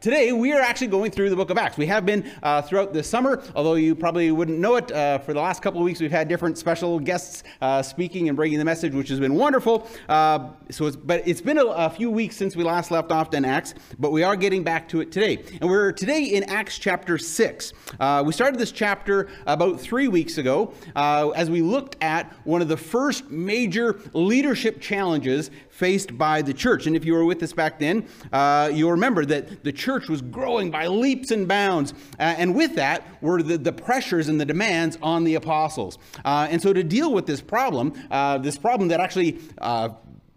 Today, we are actually going through the book of Acts. We have been uh, throughout the summer, although you probably wouldn't know it. Uh, for the last couple of weeks, we've had different special guests uh, speaking and bringing the message, which has been wonderful. Uh, so, it's, but it's been a, a, few weeks since we last left off in Acts, but we are getting back to it today. And we're today in Acts chapter 6. Uh, we started this chapter about three weeks ago uh, as we looked at one of the first major leadership challenges faced by the church. And if you were with us back then, you'll remember that the church was growing by leaps and bounds. Uh, and with that were the, the pressures and the demands on the apostles. Uh, and so to deal with this problem, uh, this problem that actually uh,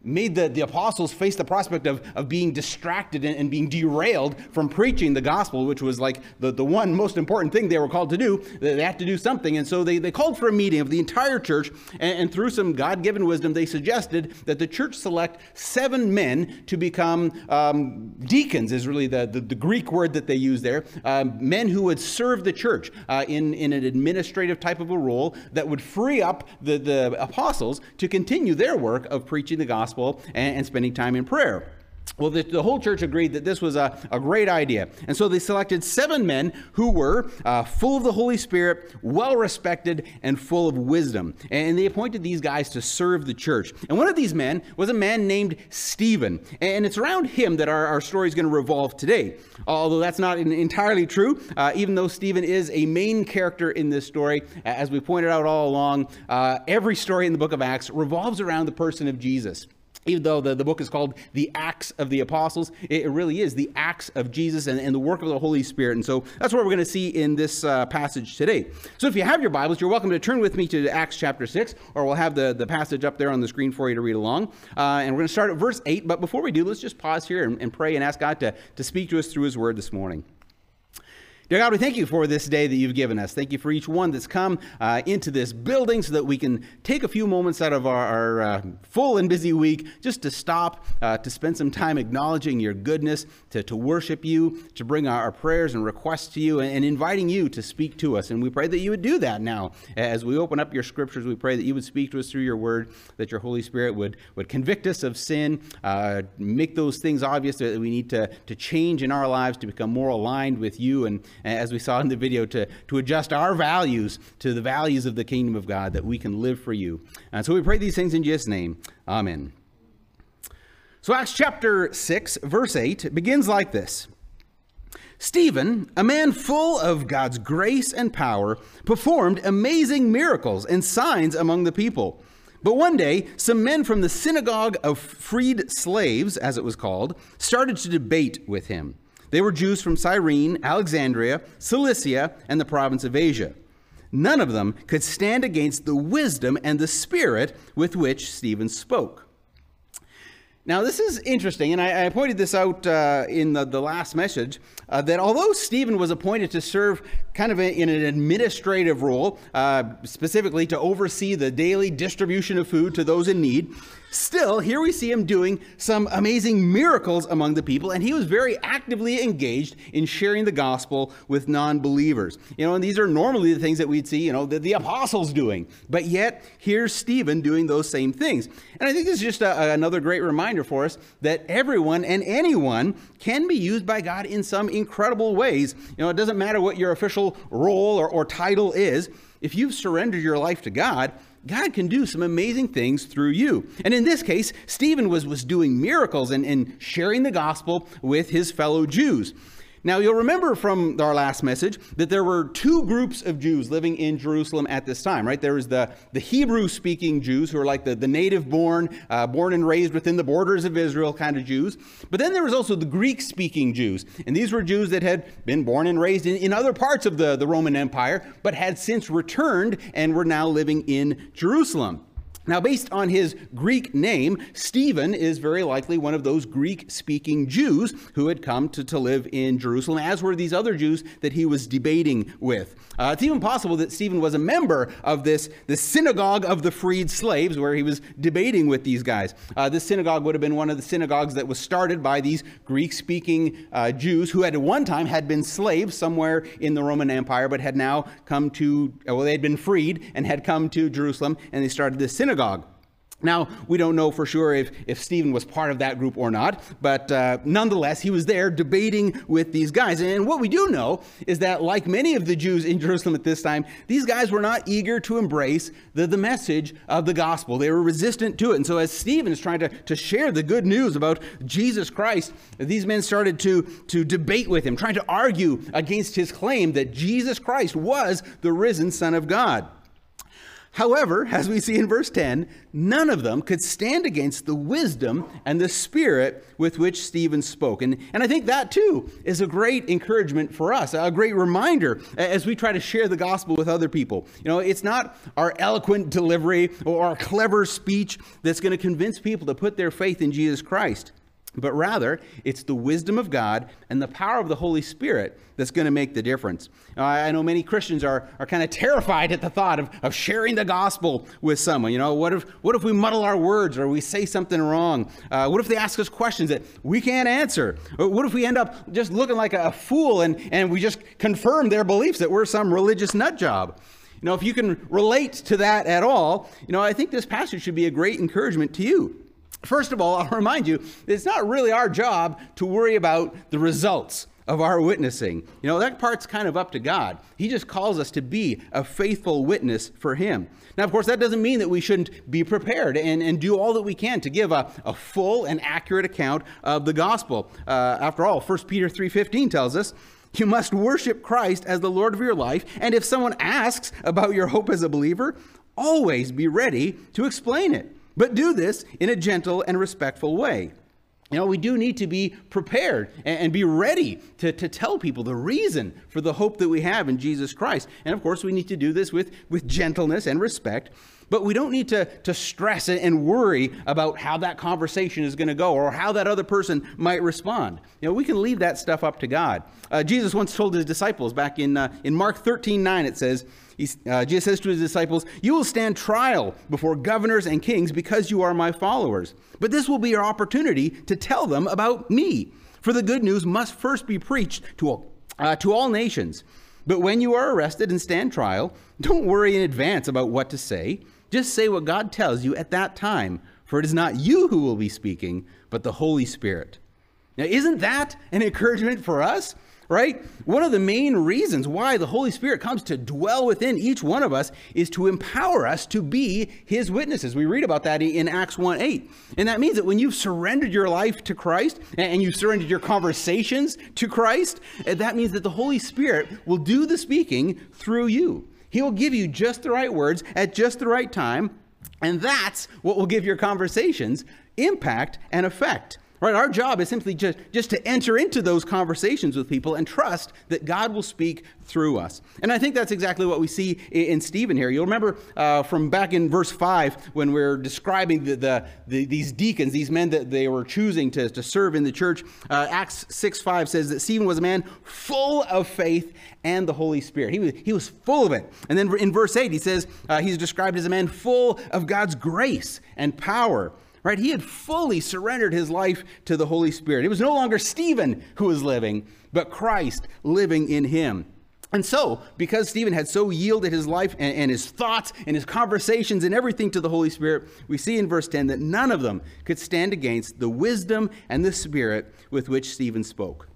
made the, the apostles face the prospect of, of being distracted and, and, being derailed from preaching the gospel, which was like the, the one most important thing they were called to do. They, had to do something. And so they, they called for a meeting of the entire church, and, and through some God given wisdom, they suggested that the church select seven men to become um, deacons, is really the, the, the, Greek word that they use there. Uh, men who would serve the church uh, in, in an administrative type of a role that would free up the, the apostles to continue their work of preaching the gospel gospel and, and spending time in prayer. Well, the, the, whole church agreed that this was a, a great idea. And so they selected seven men who were uh, full of the Holy Spirit, well respected, and full of wisdom. And they appointed these guys to serve the church. And one of these men was a man named Stephen. And it's around him that our, our story is going to revolve today. Although that's not entirely true, uh, even though Stephen is a main character in this story, as we pointed out all along, uh, every story in the book of Acts revolves around the person of Jesus even though the, the book is called the Acts of the Apostles, it, really is the Acts of Jesus and, and the work of the Holy Spirit. And so that's what we're going to see in this uh, passage today. So if you have your Bibles, you're welcome to turn with me to Acts chapter 6, or we'll have the, the passage up there on the screen for you to read along. Uh, and we're going to start at verse 8. But before we do, let's just pause here and, and pray and ask God to, to speak to us through his word this morning. Dear God, we thank you for this day that you've given us. Thank you for each one that's come uh, into this building so that we can take a few moments out of our, our uh, full and busy week just to stop, uh, to spend some time acknowledging your goodness, to, to worship you, to bring our, our prayers and requests to you, and, and, inviting you to speak to us. And we pray that you would do that now. As we open up your scriptures, we pray that you would speak to us through your word, that your Holy Spirit would, would convict us of sin, uh, make those things obvious that we need to, to change in our lives to become more aligned with you and as we saw in the video, to, to adjust our values to the values of the kingdom of God, that we can live for you. And so we pray these things in Jesus' name. Amen. So, Acts chapter 6, verse 8 begins like this Stephen, a man full of God's grace and power, performed amazing miracles and signs among the people. But one day, some men from the synagogue of freed slaves, as it was called, started to debate with him. They were Jews from Cyrene, Alexandria, Cilicia, and the province of Asia. None of them could stand against the wisdom and the spirit with which Stephen spoke. Now, this is interesting, and I, I pointed this out uh, in the, the last message uh, that although Stephen was appointed to serve kind of a, in an administrative role, uh, specifically to oversee the daily distribution of food to those in need, Still, here we see him doing some amazing miracles among the people, and he was very actively engaged in sharing the gospel with non believers. You know, and these are normally the things that we'd see, you know, the, the apostles doing. But yet, here's Stephen doing those same things. And I think this is just a, another great reminder for us that everyone and anyone can be used by God in some incredible ways. You know, it doesn't matter what your official role or, or title is, if you've surrendered your life to God, God can do some amazing things through you. And in this case, Stephen was, was doing miracles and, and sharing the gospel with his fellow Jews. Now, you'll remember from our last message that there were two groups of Jews living in Jerusalem at this time, right? There was the, the Hebrew speaking Jews who are like the, the native born, uh, born and raised within the borders of Israel kind of Jews. But then there was also the Greek speaking Jews. And these were Jews that had been born and raised in, in other parts of the, the Roman Empire, but had since returned and were now living in Jerusalem. Now, based on his Greek name, Stephen is very likely one of those Greek speaking Jews who had come to, to live in Jerusalem, as were these other Jews that he was debating with. Uh, it's even possible that Stephen was a member of this, this synagogue of the freed slaves where he was debating with these guys. Uh, this synagogue would have been one of the synagogues that was started by these Greek speaking uh, Jews who had at one time had been slaves somewhere in the Roman Empire, but had now come to, well, they had been freed and had come to Jerusalem, and they started this synagogue synagogue. Now, we don't know for sure if, if Stephen was part of that group or not, but uh, nonetheless, he was there debating with these guys. And what we do know is that, like many of the Jews in Jerusalem at this time, these guys were not eager to embrace the, the message of the gospel. They were resistant to it. And so, as Stephen is trying to, to share the good news about Jesus Christ, these men started to, to debate with him, trying to argue against his claim that Jesus Christ was the risen Son of God. However, as we see in verse 10, none of them could stand against the wisdom and the spirit with which Stephen spoke. And, and I think that too is a great encouragement for us, a great reminder as we try to share the gospel with other people. You know, it's not our eloquent delivery or our clever speech that's going to convince people to put their faith in Jesus Christ but rather it's the wisdom of God and the power of the Holy Spirit that's going to make the difference. Uh, I know many Christians are, are kind of terrified at the thought of, of sharing the gospel with someone. You know, what if, what if we muddle our words or we say something wrong? Uh, what if they ask us questions that we can't answer? Or what if we end up just looking like a fool and, and we just confirm their beliefs that we're some religious nut job? You know, if you can relate to that at all, you know, I think this passage should be a great encouragement to you. First of all, I'll remind you, it's not really our job to worry about the results of our witnessing. You know, that part's kind of up to God. He just calls us to be a faithful witness for Him. Now, of course, that doesn't mean that we shouldn't be prepared and, and do all that we can to give a, a full and accurate account of the gospel. Uh, after all, 1 Peter 3.15 tells us, you must worship Christ as the Lord of your life, and if someone asks about your hope as a believer, always be ready to explain it. But do this in a gentle and respectful way. You know, we do need to be prepared and, be ready to, to tell people the reason for the hope that we have in Jesus Christ. And of course, we need to do this with, with gentleness and respect. But we don't need to, to stress and worry about how that conversation is going to go or how that other person might respond. You know, we can leave that stuff up to God. Uh, Jesus once told his disciples back in, uh, in Mark 13 9, it says, uh, Jesus says to his disciples, You will stand trial before governors and kings because you are my followers. But this will be your opportunity to tell them about me. For the good news must first be preached to all, uh, to all nations. But when you are arrested and stand trial, don't worry in advance about what to say. Just say what God tells you at that time, for it is not you who will be speaking, but the Holy Spirit. Now, isn't that an encouragement for us? Right? One of the main reasons why the Holy Spirit comes to dwell within each one of us is to empower us to be his witnesses. We read about that in Acts 1 8. And that means that when you've surrendered your life to Christ and you've surrendered your conversations to Christ, eh, that means that the Holy Spirit will do the speaking through you. He will give you just the right words at just the right time. And that's what will give your conversations impact and effect. Right? Our job is simply just, just to enter into those conversations with people and trust that God will speak through us. And I think that's exactly what we see in, Stephen here. You'll remember uh, from back in verse 5 when we're describing the, the, the, these deacons, these men that they were choosing to, to serve in the church. Uh, Acts 6 5 says that Stephen was a man full of faith and the Holy Spirit. He was, he was full of it. And then in verse 8, he says uh, he's described as a man full of God's grace and power right? He had fully surrendered his life to the Holy Spirit. It was no longer Stephen who was living, but Christ living in him. And so, because Stephen had so yielded his life and, and, his thoughts and his conversations and everything to the Holy Spirit, we see in verse 10 that none of them could stand against the wisdom and the spirit with which Stephen spoke.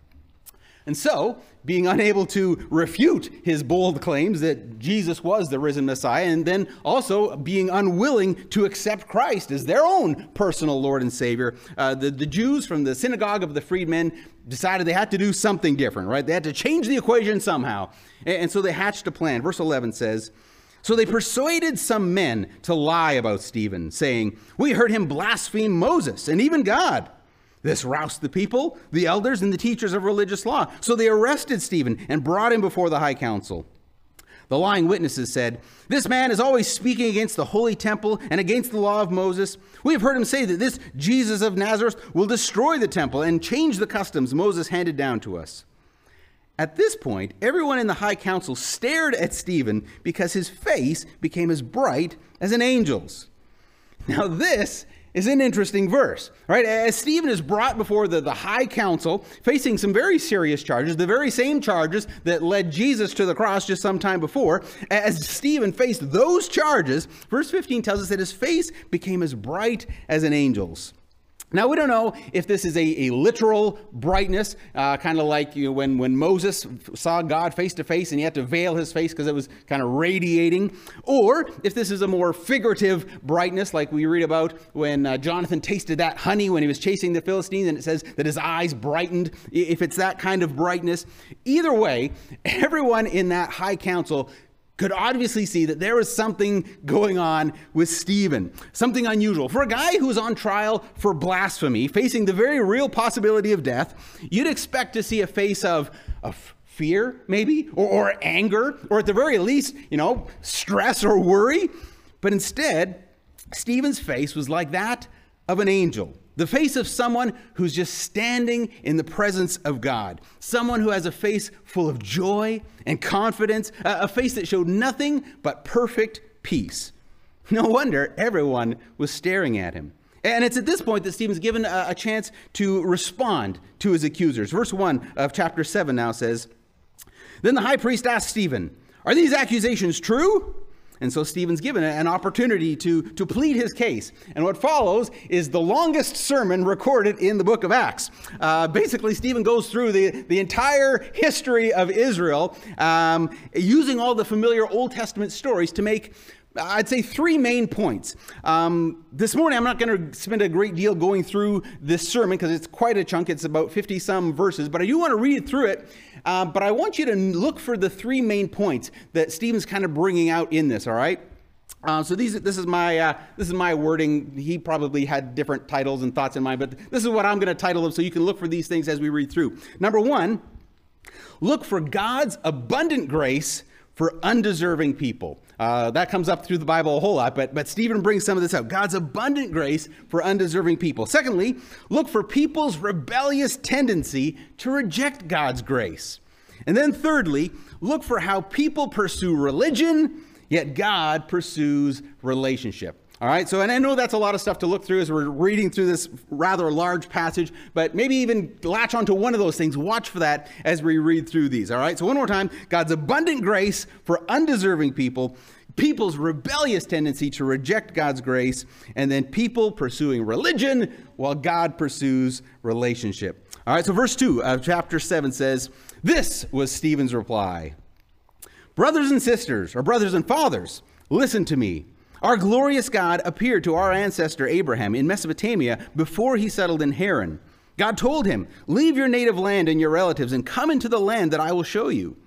And so, being unable to refute his bold claims that Jesus was the risen Messiah, and then also being unwilling to accept Christ as their own personal Lord and Savior, uh, the, the Jews from the synagogue of the freedmen decided they had to do something different, right? They had to change the equation somehow. And, and so they hatched a plan. Verse 11 says, so they persuaded some men to lie about Stephen, saying, We heard him blaspheme Moses and even God. This roused the people, the elders, and the teachers of religious law. So they arrested Stephen and brought him before the high council. The lying witnesses said, This man is always speaking against the holy temple and against the law of Moses. We have heard him say that this Jesus of Nazareth will destroy the temple and change the customs Moses handed down to us. At this point, everyone in the high council stared at Stephen because his face became as bright as an angel's. Now, this is an interesting verse, right? As Stephen is brought before the, the high council, facing some very serious charges, the very same charges that led Jesus to the cross just some time before, as Stephen faced those charges, verse 15 tells us that his face became as bright as an angel's. Now, we don't know if this is a, a literal brightness, uh, kind of like you know, when, when Moses saw God face to face and he had to veil his face because it was kind of radiating, or if this is a more figurative brightness, like we read about when uh, Jonathan tasted that honey when he was chasing the Philistines, and it says that his eyes brightened. If it's that kind of brightness, either way, everyone in that high council could obviously see that there was something going on with Stephen, something unusual. For a guy who's on trial for blasphemy, facing the very real possibility of death, you'd expect to see a face of, of fear, maybe, or, or anger, or at the very least, you know, stress or worry. But instead, Stephen's face was like that of an angel the face of someone who's just standing in the presence of God. Someone who has a face full of joy and confidence, a face that showed nothing but perfect peace. No wonder everyone was staring at him. And it's at this point that Stephen's given a, chance to respond to his accusers. Verse 1 of chapter 7 now says Then the high priest asked Stephen, Are these accusations true? And so Stephen's given an opportunity to, to plead his case. And what follows is the longest sermon recorded in the book of Acts. Uh, basically, Stephen goes through the, the entire history of Israel um, using all the familiar Old Testament stories to make I'd say three main points. Um, this morning, I'm not going to spend a great deal going through this sermon because it's quite a chunk. It's about 50 some verses, but I do want to read through it uh, but I want you to look for the three main points that Stephen's kind of bringing out in this, all right? Uh, so these, this is my uh, this is my wording. He probably had different titles and thoughts in mind, but this is what I'm going to title them so you can look for these things as we read through. Number one, look for God's abundant grace for undeserving people. Uh, that comes up through the Bible a whole lot, but, but Stephen brings some of this out. God's abundant grace for undeserving people. Secondly, look for people's rebellious tendency to reject God's grace. And then thirdly, look for how people pursue religion, yet God pursues relationship. All right, so and I know that's a lot of stuff to look through as we're reading through this rather large passage, but maybe even latch onto one of those things. Watch for that as we read through these. All right, so one more time God's abundant grace for undeserving people, people's rebellious tendency to reject God's grace, and then people pursuing religion while God pursues relationship. All right, so verse 2 of chapter 7 says, This was Stephen's reply Brothers and sisters, or brothers and fathers, listen to me. Our glorious God appeared to our ancestor Abraham in Mesopotamia before he settled in Haran. God told him, Leave your native land and your relatives and come into the land that I will show you.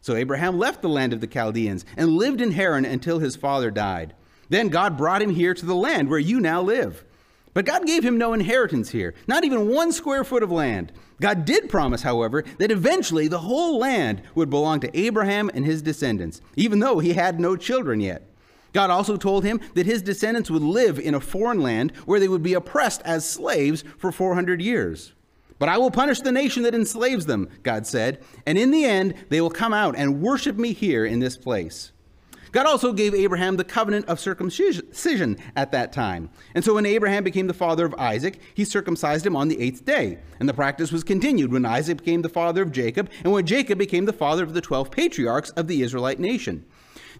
So Abraham left the land of the Chaldeans and lived in Haran until his father died. Then God brought him here to the land where you now live. But God gave him no inheritance here, not even one square foot of land. God did promise, however, that eventually the whole land would belong to Abraham and his descendants, even though he had no children yet. God also told him that his descendants would live in a foreign land where they would be oppressed as slaves for 400 years. But I will punish the nation that enslaves them, God said, and in the end they will come out and worship me here in this place. God also gave Abraham the covenant of circumcision at that time. And so when Abraham became the father of Isaac, he circumcised him on the eighth day. And the practice was continued when Isaac became the father of Jacob, and when Jacob became the father of the twelve patriarchs of the Israelite nation.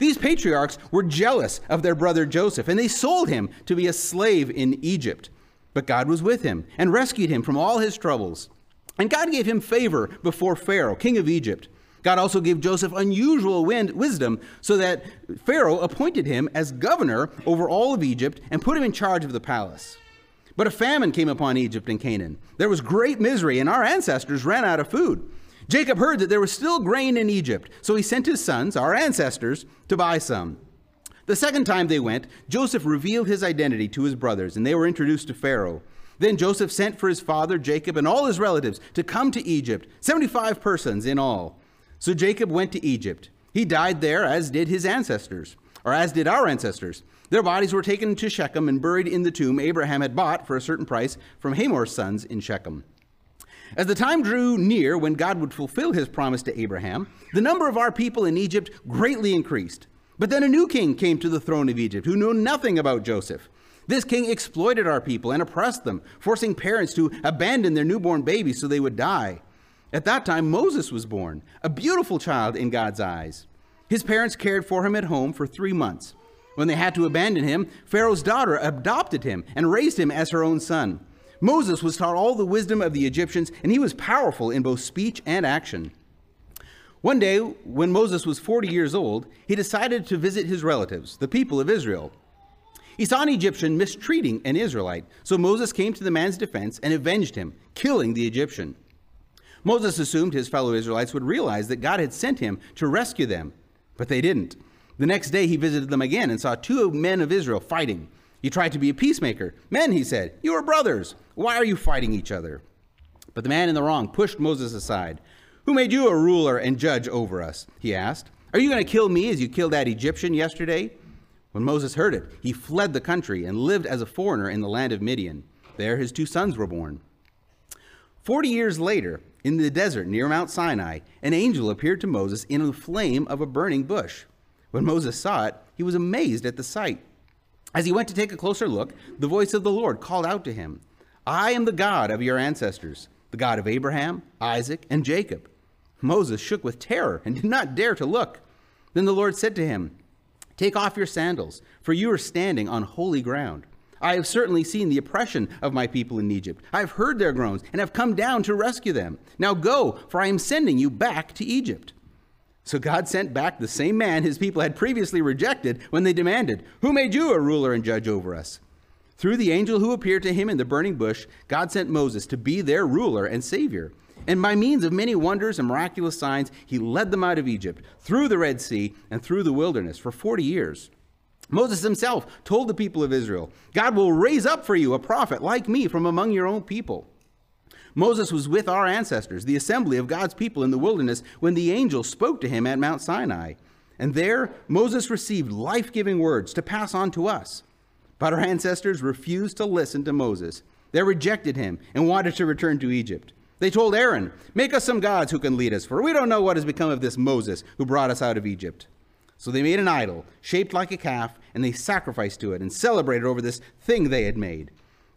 These patriarchs were jealous of their brother Joseph, and they sold him to be a slave in Egypt. But God was with him and rescued him from all his troubles. And God gave him favor before Pharaoh, king of Egypt. God also gave Joseph unusual wisdom so that Pharaoh appointed him as governor over all of Egypt and put him in charge of the palace. But a famine came upon Egypt and Canaan. There was great misery, and our ancestors ran out of food. Jacob heard that there was still grain in Egypt, so he sent his sons, our ancestors, to buy some. The second time they went, Joseph revealed his identity to his brothers, and they were introduced to Pharaoh. Then Joseph sent for his father Jacob and all his relatives to come to Egypt, 75 persons in all. So Jacob went to Egypt. He died there, as did his ancestors, or as did our ancestors. Their bodies were taken to Shechem and buried in the tomb Abraham had bought for a certain price from Hamor's sons in Shechem. As the time drew near when God would fulfill his promise to Abraham, the number of our people in Egypt greatly increased. But then a new king came to the throne of Egypt who knew nothing about Joseph. This king exploited our people and oppressed them, forcing parents to abandon their newborn babies so they would die. At that time, Moses was born, a beautiful child in God's eyes. His parents cared for him at home for three months. When they had to abandon him, Pharaoh's daughter adopted him and raised him as her own son. Moses was taught all the wisdom of the Egyptians, and he was powerful in both speech and action. One day, when Moses was 40 years old, he decided to visit his relatives, the people of Israel. He saw an Egyptian mistreating an Israelite, so Moses came to the man's defense and avenged him, killing the Egyptian. Moses assumed his fellow Israelites would realize that God had sent him to rescue them, but they didn't. The next day he visited them again and saw two men of Israel fighting. He tried to be a peacemaker. Men, he said, you are brothers. Why are you fighting each other? But the man in the wrong pushed Moses aside. Who made you a ruler and judge over us? He asked. Are you going to kill me as you killed that Egyptian yesterday? When Moses heard it, he fled the country and lived as a foreigner in the land of Midian. There his two sons were born. Forty years later, in the desert near Mount Sinai, an angel appeared to Moses in the flame of a burning bush. When Moses saw it, he was amazed at the sight. As he went to take a closer look, the voice of the Lord called out to him I am the God of your ancestors, the God of Abraham, Isaac, and Jacob. Moses shook with terror and did not dare to look. Then the Lord said to him, Take off your sandals, for you are standing on holy ground. I have certainly seen the oppression of my people in Egypt. I have heard their groans and have come down to rescue them. Now go, for I am sending you back to Egypt. So God sent back the same man his people had previously rejected when they demanded, Who made you a ruler and judge over us? Through the angel who appeared to him in the burning bush, God sent Moses to be their ruler and savior. And by means of many wonders and miraculous signs, he led them out of Egypt, through the Red Sea, and through the wilderness for 40 years. Moses himself told the people of Israel, God will raise up for you a prophet like me from among your own people. Moses was with our ancestors, the assembly of God's people in the wilderness, when the angel spoke to him at Mount Sinai. And there, Moses received life giving words to pass on to us. But our ancestors refused to listen to Moses. They rejected him and wanted to return to Egypt. They told Aaron, Make us some gods who can lead us, for we don't know what has become of this Moses who brought us out of Egypt. So they made an idol, shaped like a calf, and they sacrificed to it and celebrated over this thing they had made.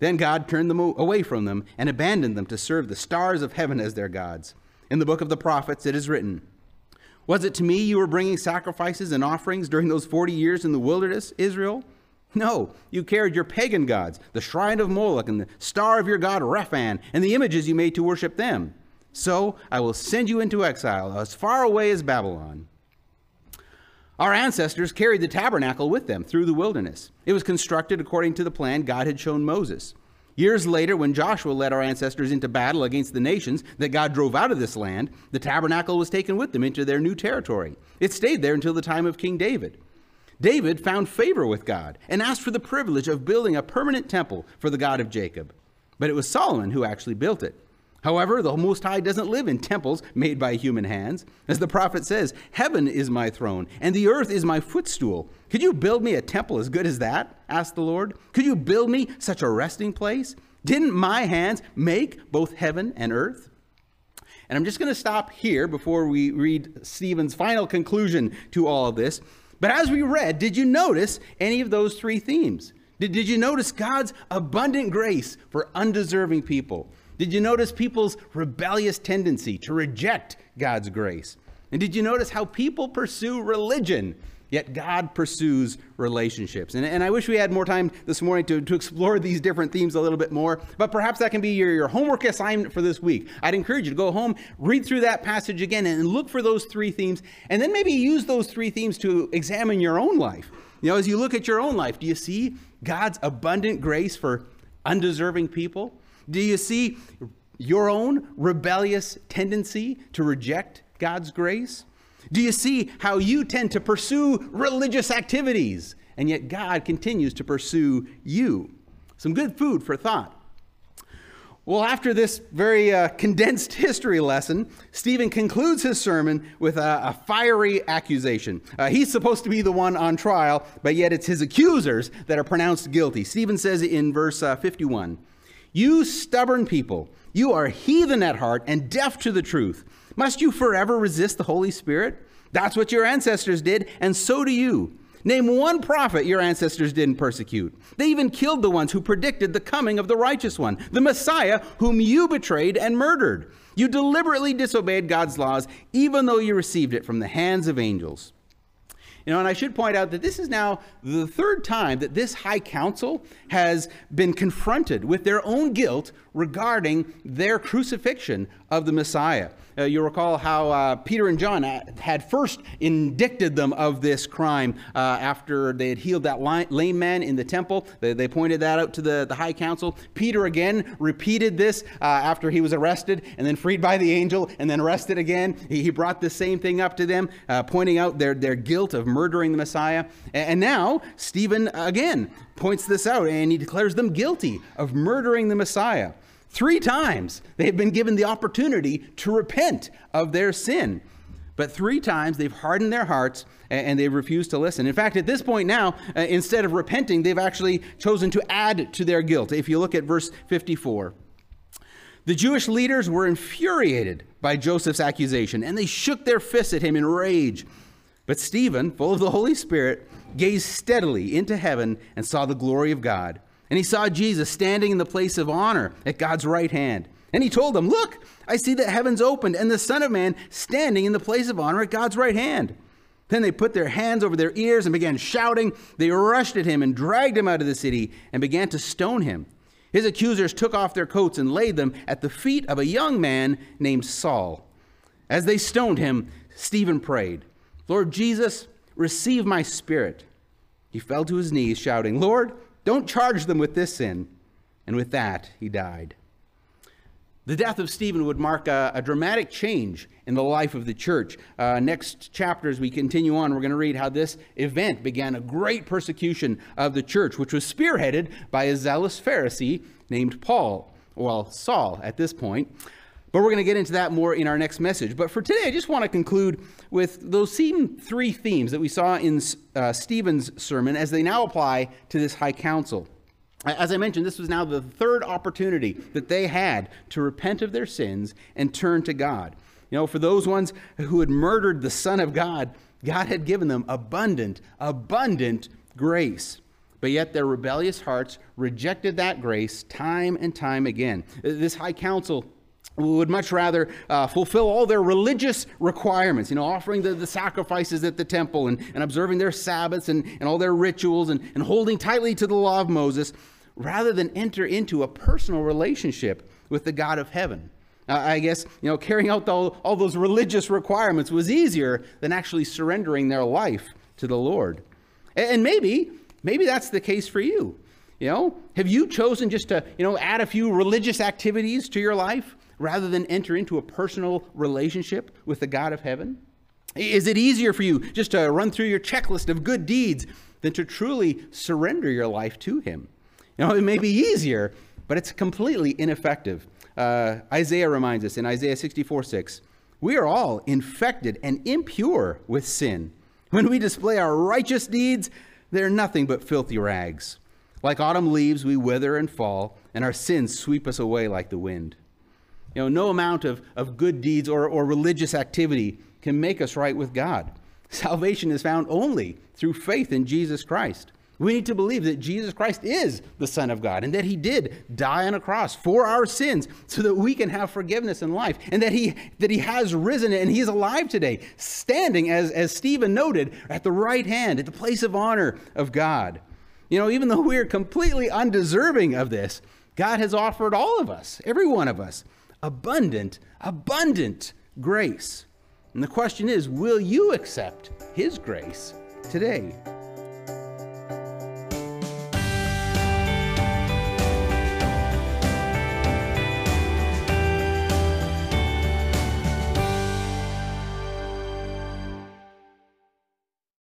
Then God turned them away from them and abandoned them to serve the stars of heaven as their gods. In the book of the prophets, it is written Was it to me you were bringing sacrifices and offerings during those 40 years in the wilderness, Israel? No, you carried your pagan gods, the shrine of Moloch and the star of your god Rephan, and the images you made to worship them. So I will send you into exile as far away as Babylon. Our ancestors carried the tabernacle with them through the wilderness. It was constructed according to the plan God had shown Moses. Years later, when Joshua led our ancestors into battle against the nations that God drove out of this land, the tabernacle was taken with them into their new territory. It stayed there until the time of King David. David found favor with God and asked for the privilege of building a permanent temple for the God of Jacob. But it was Solomon who actually built it. However, the Most High doesn't live in temples made by human hands. As the prophet says, Heaven is my throne, and the earth is my footstool. Could you build me a temple as good as that? asked the Lord. Could you build me such a resting place? Didn't my hands make both heaven and earth? And I'm just going to stop here before we read Stephen's final conclusion to all of this. But as we read, did you notice any of those three themes? Did, did you notice God's abundant grace for undeserving people? Did you notice people's rebellious tendency to reject God's grace? And did you notice how people pursue religion, yet God pursues relationships? And, and I wish we had more time this morning to, to explore these different themes a little bit more, but perhaps that can be your, your homework assignment for this week. I'd encourage you to go home, read through that passage again, and look for those three themes, and then maybe use those three themes to examine your own life. You know, as you look at your own life, do you see God's abundant grace for undeserving people? Do you see your own rebellious tendency to reject God's grace? Do you see how you tend to pursue religious activities and yet God continues to pursue you? Some good food for thought. Well, after this very uh, condensed history lesson, Stephen concludes his sermon with a, a fiery accusation. Uh, he's supposed to be the one on trial, but yet it's his accusers that are pronounced guilty. Stephen says in verse uh, 51 you stubborn people, you are heathen at heart and deaf to the truth. Must you forever resist the Holy Spirit? That's what your ancestors did, and so do you. Name one prophet your ancestors didn't persecute. They even killed the ones who predicted the coming of the righteous one, the Messiah, whom you betrayed and murdered. You deliberately disobeyed God's laws, even though you received it from the hands of angels. You know, and I should point out that this is now the third time that this high council has been confronted with their own guilt regarding their crucifixion of the Messiah. Uh, you recall how uh, Peter and John uh, had first indicted them of this crime uh, after they had healed that lame man in the temple. They, they, pointed that out to the, the high council. Peter again repeated this uh, after he was arrested and then freed by the angel and then arrested again. He, he brought the same thing up to them, uh, pointing out their, their guilt of murdering the Messiah. And, and now Stephen again points this out and he declares them guilty of murdering the Messiah. Three times they have been given the opportunity to repent of their sin. But three times they've hardened their hearts and they've refused to listen. In fact, at this point now, uh, instead of repenting, they've actually chosen to add to their guilt. If you look at verse 54, the Jewish leaders were infuriated by Joseph's accusation and they shook their fists at him in rage. But Stephen, full of the Holy Spirit, gazed steadily into heaven and saw the glory of God. And he saw Jesus standing in the place of honor at God's right hand. And he told them, Look, I see that heavens opened and the Son of Man standing in the place of honor at God's right hand. Then they put their hands over their ears and began shouting. They rushed at him and dragged him out of the city and began to stone him. His accusers took off their coats and laid them at the feet of a young man named Saul. As they stoned him, Stephen prayed, Lord Jesus, receive my spirit. He fell to his knees, shouting, Lord, don't charge them with this sin. And with that, he died. The death of Stephen would mark a, a dramatic change in the life of the church. Uh, next chapter, as we continue on, we're going to read how this event began a great persecution of the church, which was spearheaded by a zealous Pharisee named Paul, well, Saul at this point. But we're going to get into that more in our next message. But for today, I just want to conclude with those same three themes that we saw in uh, Stephen's sermon as they now apply to this high council. As I mentioned, this was now the third opportunity that they had to repent of their sins and turn to God. You know, for those ones who had murdered the Son of God, God had given them abundant, abundant grace. But yet their rebellious hearts rejected that grace time and time again. This high council would much rather uh, fulfill all their religious requirements, you know, offering the, the sacrifices at the temple and, and observing their Sabbaths and, and all their rituals and, and holding tightly to the law of Moses, rather than enter into a personal relationship with the God of heaven. Uh, I guess, you know, carrying out the, all those religious requirements was easier than actually surrendering their life to the Lord. And, and maybe, maybe that's the case for you. You know, have you chosen just to, you know, add a few religious activities to your life? Rather than enter into a personal relationship with the God of heaven? Is it easier for you just to run through your checklist of good deeds than to truly surrender your life to Him? You know, it may be easier, but it's completely ineffective. Uh, Isaiah reminds us in Isaiah 64 6, we are all infected and impure with sin. When we display our righteous deeds, they're nothing but filthy rags. Like autumn leaves, we wither and fall, and our sins sweep us away like the wind. You know, no amount of, of good deeds or, or religious activity can make us right with God. Salvation is found only through faith in Jesus Christ. We need to believe that Jesus Christ is the Son of God and that He did die on a cross for our sins so that we can have forgiveness in life and that He, that he has risen and He is alive today, standing, as, as Stephen noted, at the right hand, at the place of honor of God. You know, even though we're completely undeserving of this, God has offered all of us, every one of us, abundant, abundant grace. And the question is will you accept His grace today?